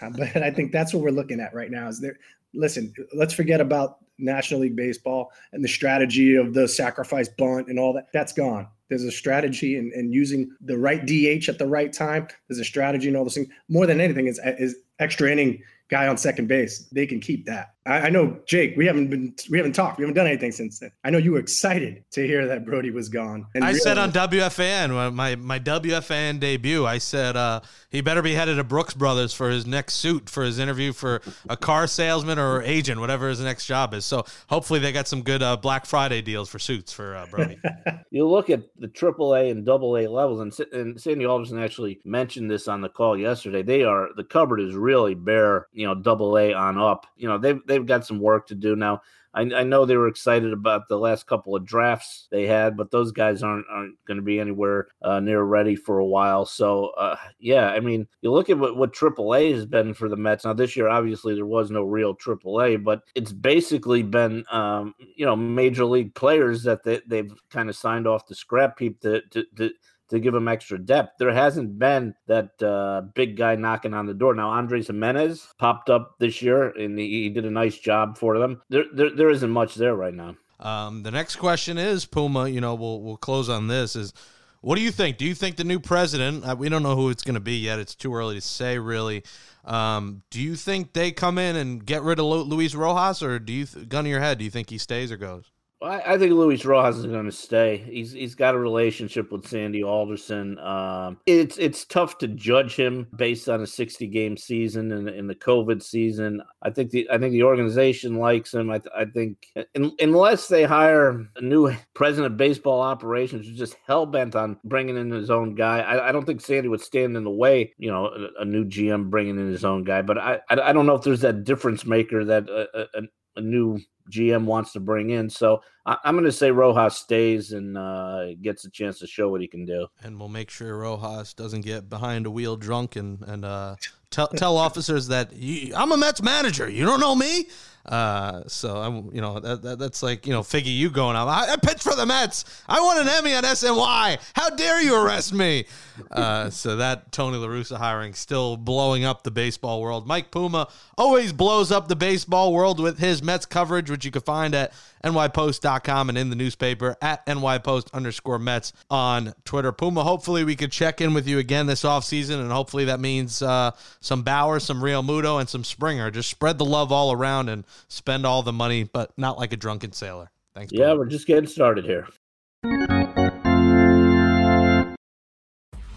But I think that's what we're looking at right now. Is there? Listen, let's forget about National League Baseball and the strategy of the sacrifice bunt and all that. That's gone. There's a strategy and, and using the right DH at the right time. There's a strategy and all those things. More than anything, is is extra inning guy on second base. They can keep that. I, I, know, Jake. We haven't been, we haven't talked. We haven't done anything since then. I know you were excited to hear that Brodie was gone. I realized- said on WFAN my my WFAN debut. I said uh, he better be headed to Brooks Brothers for his next suit for his interview for a car salesman or agent, whatever his next job is. So hopefully they got some good uh, Black Friday deals for suits for uh, Brodie. [LAUGHS] you look at the AAA and AA levels, and, and Sandy Alderson actually mentioned this on the call yesterday. They are the cupboard is really bare. You know, AA on up. You know, they've they've got some work to do now. I, I, know they were excited about the last couple of drafts they had, but those guys aren't aren't going to be anywhere uh, near ready for a while. So uh, yeah, I mean, you look at what what AAA has been for the Mets. Now this year, obviously there was no real AAA, but it's basically been um, you know major league players that they, they've kind of signed off the scrap heap to, to, to to give him extra depth. There hasn't been that uh, big guy knocking on the door. Now, Andrés Giménez popped up this year, and he, he did a nice job for them. There, there, there isn't much there right now. Um, the next question is Puma. You know, we'll we'll close on this. Is what do you think? Do you think the new president? Uh, we don't know who it's going to be yet. It's too early to say, really. Um, do you think they come in and get rid of Luis Rojas, or do you, th- gun to your head, do you think he stays or goes? I, I think Luis Rojas is going to stay. He's he's got a relationship with Sandy Alderson. Um, it's it's tough to judge him based on a 60 game season and in the COVID season. I think the I think the organization likes him. I, I think in, unless they hire a new [LAUGHS] president of baseball operations who's just hell bent on bringing in his own guy, I, I don't think Sandy would stand in the way. You know, a, a new GM bringing in his own guy. But I I, I don't know if there's that difference maker that a, a, a new GM wants to bring in. So I, am going to say Rojas stays and uh, gets a chance to show what he can do. And we'll make sure Rojas doesn't get behind a wheel drunk and and uh, tell tell officers that I'm a Mets manager. You don't know me. Uh, so I'm, you know, that, that, that's like, you know, Figgy, you going out. I, I pitched for the Mets. I won an Emmy on SNY. How dare you arrest me? Uh, so that Tony La Russa hiring still blowing up the baseball world. Mike Puma always blows up the baseball world with his Mets coverage, which you can find at nypost.com and in the newspaper at nypost underscore Mets on Twitter. Puma, hopefully we could check in with you again this offseason, and hopefully that means uh, some Bauer, some Realmuto, and some Springer. Just spread the love all around and spend all the money, but not like a drunken sailor. Thanks. Yeah, we're just getting started here.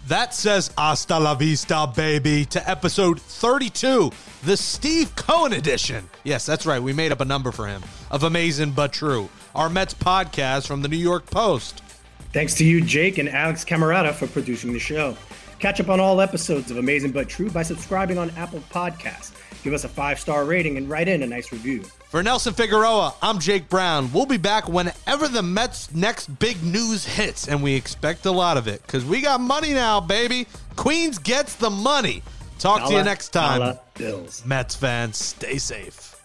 That says hasta la vista, baby, to episode 32, the Steve Cohen edition. Yes, that's right. We made up a number for him of Amazing But True, our Mets podcast from the New York Post. Thanks to you, Jake and Alex Camerata, for producing the show. Catch up on all episodes of Amazing But True by subscribing on Apple Podcasts. Give us a five star rating and write in a nice review. For Nelson Figueroa, I'm Jake Brown. We'll be back whenever the Mets' next big news hits, and we expect a lot of it because we got money now, baby. Queens gets the money. Talk Dollar, to you next time. Mets fans, stay safe.